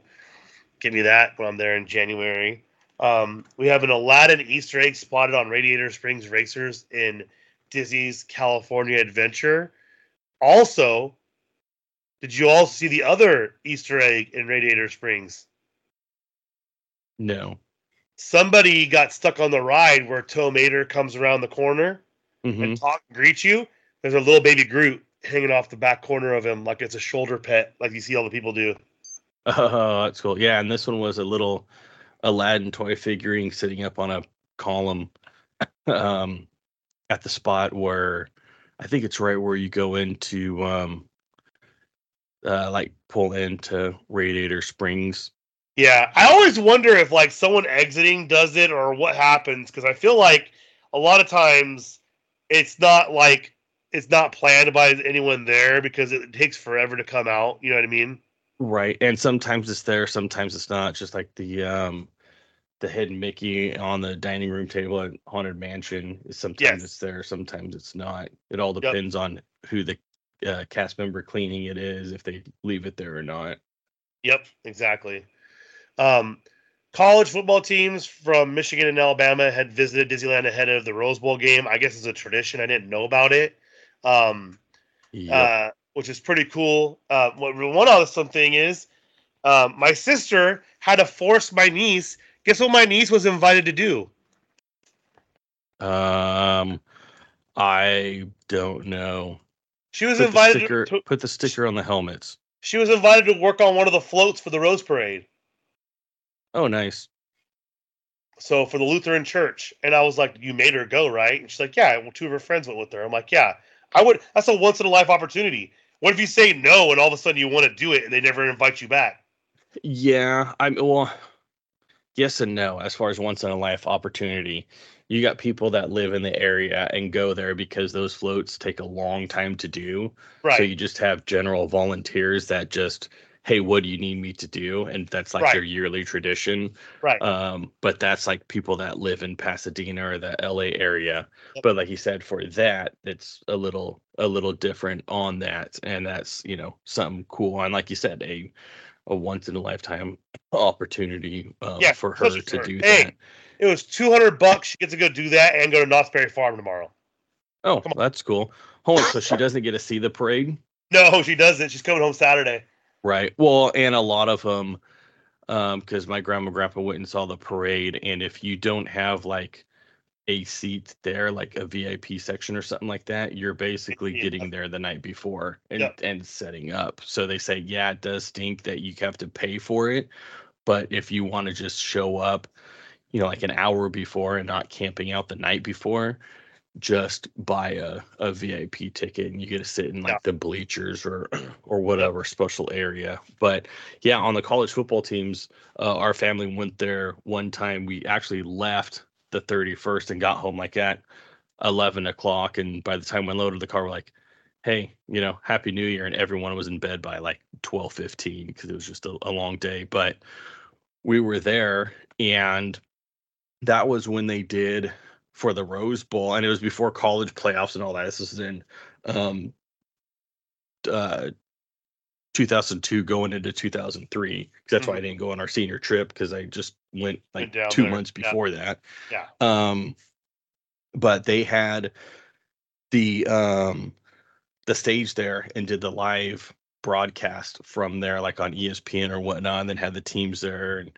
get me that when I'm there in January. Um, we have an Aladdin Easter egg spotted on Radiator Springs Racers in Disney's California Adventure. Also, did you all see the other Easter egg in Radiator Springs? No. Somebody got stuck on the ride where Tow Mater comes around the corner Mhm. and talk greets you. There's a little baby Groot hanging off the back corner of him like it's a shoulder pet, like you see all the people do. Oh, that's cool. Yeah, and this one was a little Aladdin toy figurine sitting up on a column um, at the spot where I think it's right where you go into um, uh, like pull into Radiator Springs. Yeah, I always wonder if like someone exiting does it or what happens because I feel like a lot of times it's not like it's not planned by anyone there because it takes forever to come out. You know what I mean? Right. And sometimes it's there, sometimes it's not. Just like the um the hidden Mickey on the dining room table at Haunted Mansion. Sometimes Yes. it's there, sometimes it's not. It all Yep. depends on who the uh, cast member cleaning it is, if they leave it there or not. Yep, exactly. Um, college football teams from Michigan and Alabama had visited Disneyland ahead of the Rose Bowl game. I guess it's a tradition. I didn't know about it, um, Yep. uh, which is pretty cool. Uh, what one awesome thing is, um, my sister had to force my niece. Guess what my niece was invited to do? um, I don't know. She was Put the invited. sticker. To, Put the sticker on the helmets. she was invited to work on one of the floats for the Rose Parade. Oh, nice. So for the Lutheran Church, and I was like, "You made her go, right?" And she's like, "Yeah." Well, two of her friends went with her. I'm like, "Yeah, I would." That's a once in a life opportunity. What if you say no, and all of a sudden you want to do it, and they never invite you back? Yeah, I'm well. Yes and no. As far as once in a life opportunity, you got people that live in the area and go there because those floats take a long time to do. Right. So you just have general volunteers that just, hey, what do you need me to do? And that's like Right. their yearly tradition. right. Um, but that's like people that live in Pasadena or the LA area. Yep. But like you said, for that, it's a little a little different on that, and that's you know something cool. And like you said, a a once in a lifetime opportunity uh, Yeah, for her to her. do Hey. that. it was two hundred bucks. She gets to go do that and go to Knott's Berry Farm tomorrow. Oh, that's cool. Hold on, so she doesn't get to see the parade, No, she doesn't. She's coming home Saturday. Right? Well, and a lot of them, um because my grandma and grandpa went and saw the parade and if you don't have like a seat there like a vip section or something like that you're basically Yeah. getting there the night before and Yep. and setting up so they say yeah it does stink that you have to pay for it but if you want to just show up you know like an hour before and not camping out the night before just buy a, a vip ticket and you get to sit in like Yeah. the bleachers or or whatever special area. But yeah on the college football teams uh, our family went there one time. We actually left the 31st and got home like at 11 o'clock. And by the time we loaded the car we're like hey you know happy new year. And everyone was in bed by like 12 15 because it was just a, a long day. But we were there and that was when they did for the rose bowl and it was before college playoffs and all that this was in um uh 2002 going into 2003 'cause that's why i Mhm. didn't go on our senior trip because i just went like Went two there, months yeah. before that Yeah. um but they had the um the stage there and did the live broadcast from there like on espn or whatnot and then had the teams there and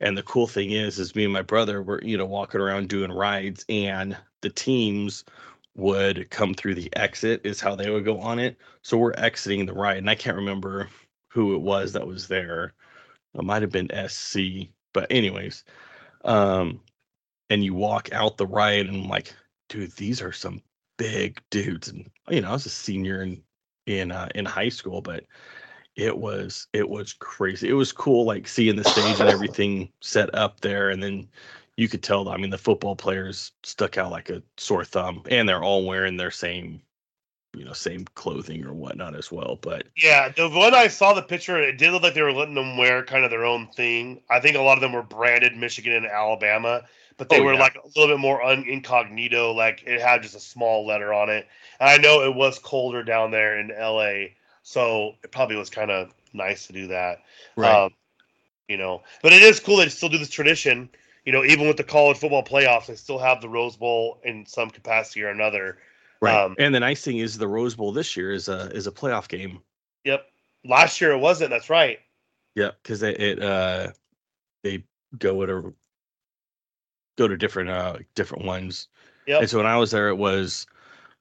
and the cool thing is is me and my brother were you know walking around doing rides and the teams would come through the exit is how they would go on it. So we're exiting the ride and i can't remember who it was that was there. It might have been sc but anyways um and you walk out the ride and I'm like dude these are some big dudes. And you know i was a senior in in uh, in high school but it was it was crazy it was cool like seeing the stage and everything set up there and then you could tell i mean the football players stuck out like a sore thumb and they're all wearing their same you know same clothing or whatnot as well but Yeah, the one I saw the picture, it did look like they were letting them wear kind of their own thing. I think a lot of them were branded Michigan and Alabama, but they Oh, were yeah. like a little bit more un- incognito. Like it had just a small letter on it. And I know it was colder down there in LA, so it probably was kind of nice to do that. Um, you know, but it is cool they still do this tradition. You know, even with the college football playoffs, they still have the Rose Bowl in some capacity or another. right um, and the nice thing is the rose bowl this year is a is a playoff game Yep. Last year it wasn't. That's right. Yep. because it, it uh they go at a go to different uh different ones. Yep. And so when I was there, it was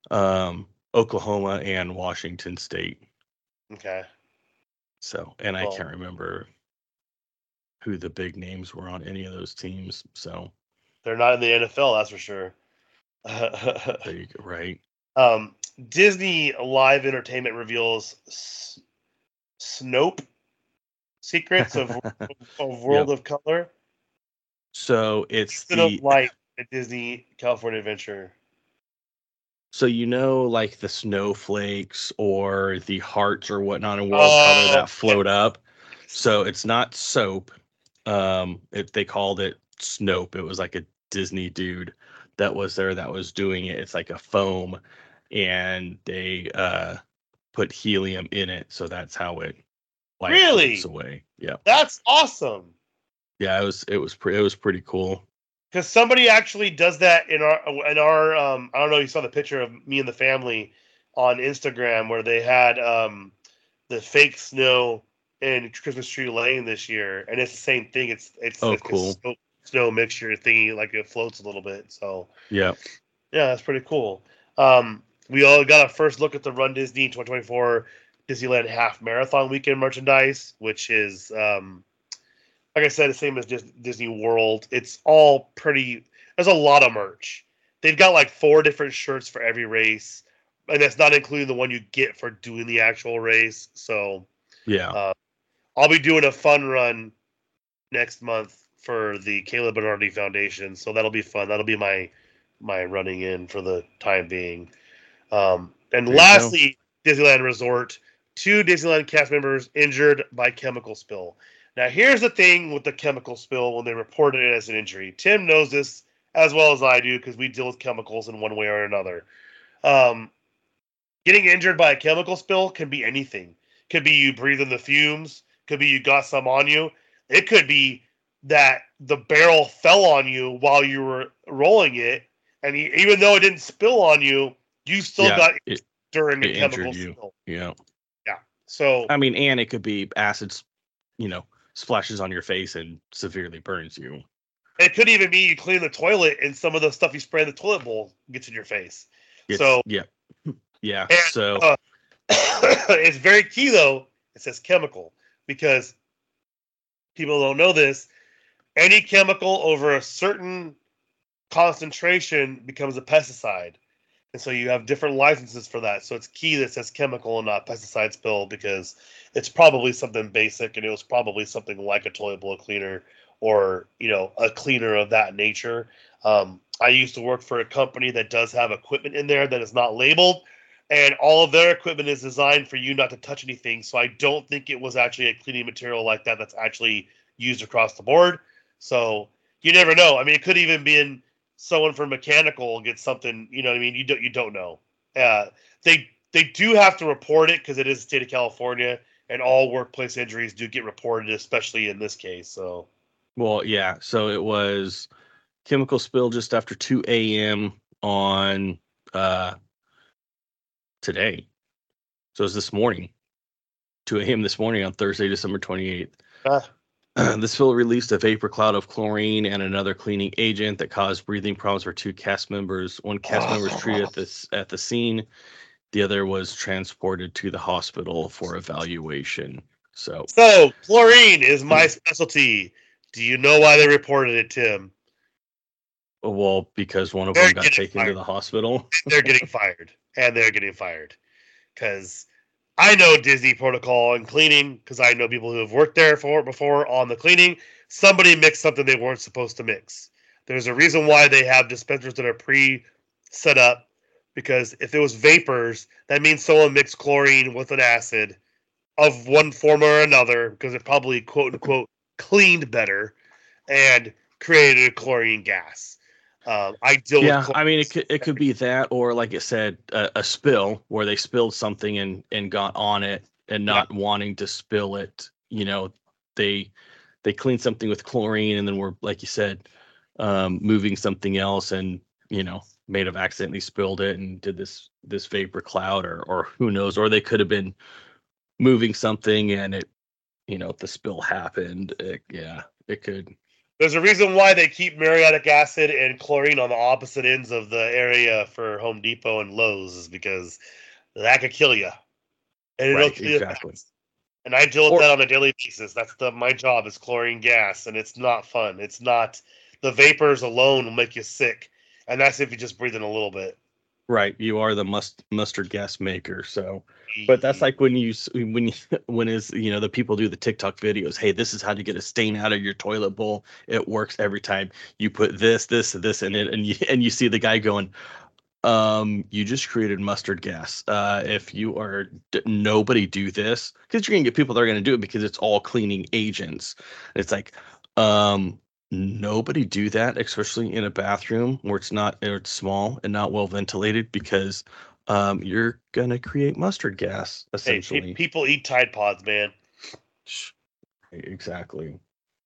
um Oklahoma and Washington State. Okay. So and I can't remember who the big names were on any of those teams. So They're not in the NFL, that's for sure. there you go. Right. um, Disney Live Entertainment reveals S- Snoap Secrets of, of World of Color. So it's of the light at Disney California Adventure. So you know like the snowflakes or the hearts or whatnot in world Oh, color that float up. So it's not soap. Um, it, they called it Snoap. It was like a Disney dude that was there that was doing it. It's like a foam, and they uh put helium in it, so that's how it like Really? floats away. Yeah, That's awesome. yeah. It was it was pretty it was pretty cool. Because somebody actually does that in our in our um I don't know you saw the picture of me and the family on Instagram where they had um the fake snow in Christmas Tree Lane this year and it's the same thing. It's it's Oh, a cool. snow, snow mixture thingy like it floats a little bit so. Yeah, yeah that's pretty cool. Um we all got a first look at the Run Disney 2024 Disneyland half marathon weekend merchandise which is um like I said, the same as Dis- Disney World. It's all pretty. There's a lot of merch. They've got like four different shirts for every race, and that's not including the one you get for doing the actual race. So yeah. Uh, I'll be doing a fun run next month for the Caleb Bernardi Foundation. So that'll be fun. That'll be my my running in for the time being. Um, and There lastly, Disneyland Resort. Two Disneyland cast members injured by chemical spill. Now, here's the thing with the chemical spill when they reported it as an injury. Tim knows this as well as I do because we deal with chemicals in one way or another. Um, getting injured by a chemical spill can be anything. Could be you breathe in the fumes. Could be you got some on you. It could be that the barrel fell on you while you were rolling it, and you, even though it didn't spill on you, you still Yeah, got it- during it a chemical you. spill. Yeah, yeah. So I mean, and it could be acids, you know, splashes on your face and severely burns you. It could even be you clean the toilet and some of the stuff you spray in the toilet bowl gets in your face. It's, So- yeah, yeah. And, so uh, it's very key though. It says chemical because people don't know this. Any chemical over a certain concentration becomes a pesticide. And so you have different licenses for that. So it's key that says chemical and not pesticide spill because it's probably something basic and it was probably something like a toilet bowl cleaner or, you know, a cleaner of that nature. Um, I used to work for a company that does have equipment in there that is not labeled and all of their equipment is designed for you not to touch anything. So I don't think it was actually a cleaning material like that that's actually used across the board. So you never know. I mean, it could even be in someone from mechanical gets something. You know what I mean? You don't you don't know. Uh, they they do have to report it because it is the state of California, and all workplace injuries do get reported, especially in this case. So well, yeah. So it was chemical spill just after two a.m. on uh today. So it was this morning, two a.m. this morning on Thursday, December twenty eighth. Ah. the spill released a vapor cloud of chlorine and another cleaning agent that caused breathing problems for two cast members. One cast oh. member was treated at this at the scene. The other was transported to the hospital for evaluation. So so chlorine is my specialty. Do you know why they reported it, Tim? well, because one of They're them got taken to the hospital. they're getting fired and they're getting fired because I know Disney protocol and cleaning because I know people who have worked there for before on the cleaning. Somebody mixed something they weren't supposed to mix. There's a reason why they have dispensers that are pre set up because if it was vapors, that means someone mixed chlorine with an acid of one form or another because it probably quote unquote cleaned better and created a chlorine gas. Um, I deal yeah, I mean, it could it could be that, or like it said, a, a spill where they spilled something and and got on it and not wanting to spill it. You know, they they cleaned something with chlorine and then were like you said, um, moving something else and you know may have accidentally spilled it and did this this vapor cloud or or who knows, or they could have been moving something and it you know the spill happened. It, yeah, it could. There's a reason why they keep muriatic acid and chlorine on the opposite ends of the area for Home Depot and Lowe's, is because that could kill you. And it'll Right, kill you exactly. And I deal with Or- that on a daily basis. That's the my job is chlorine gas, and it's not fun. It's not the vapors alone will make you sick, and that's if you just breathe in a little bit. Right, you are the must mustard gas maker. So, but that's like when you when you, when is you know the people do the TikTok videos. Hey, this is how to get a stain out of your toilet bowl. It works every time. You put this, this, this in it, and you and you see the guy going, um, you just created mustard gas. Uh, if you are d- nobody do this because you're gonna get people that are gonna do it because it's all cleaning agents. It's like, um, nobody do that, especially in a bathroom where it's not or it's small and not well ventilated because um, you're gonna create mustard gas essentially. pe- people eat Tide Pods, man. Exactly.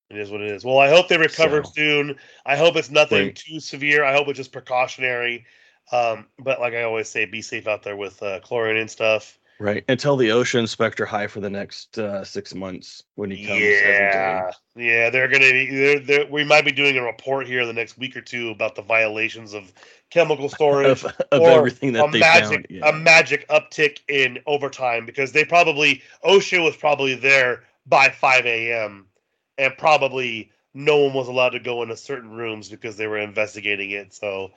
It is what it is. Well, I hope they recover So- soon. I hope it's nothing Right. too severe. I hope it's just precautionary. Um, but like I always say, be safe out there with uh, chlorine and stuff. Right. Until the OSHA inspector high for the next uh, six months when he comes Yeah, yeah, they're gonna be. They're, they're, we might be doing a report here in the next week or two about the violations of chemical storage. Of, of or everything that a they magic, found. Yeah. a magic uptick in overtime because they probably OSHA was probably there by 5 a.m. and probably no one was allowed to go into certain rooms because they were investigating it. So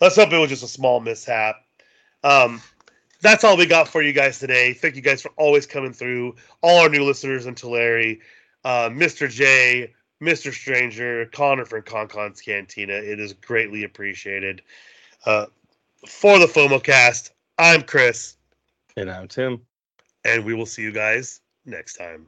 let's hope it was just a small mishap. Um, that's all we got for you guys today. Thank you guys for always coming through. All our new listeners in Tulare, uh, Mr. J, Mr. Stranger, Connor from ConCon's Cantina. It is greatly appreciated. Uh, for the FOMOcast, I'm Chris, and I'm Tim. and we will see you guys next time.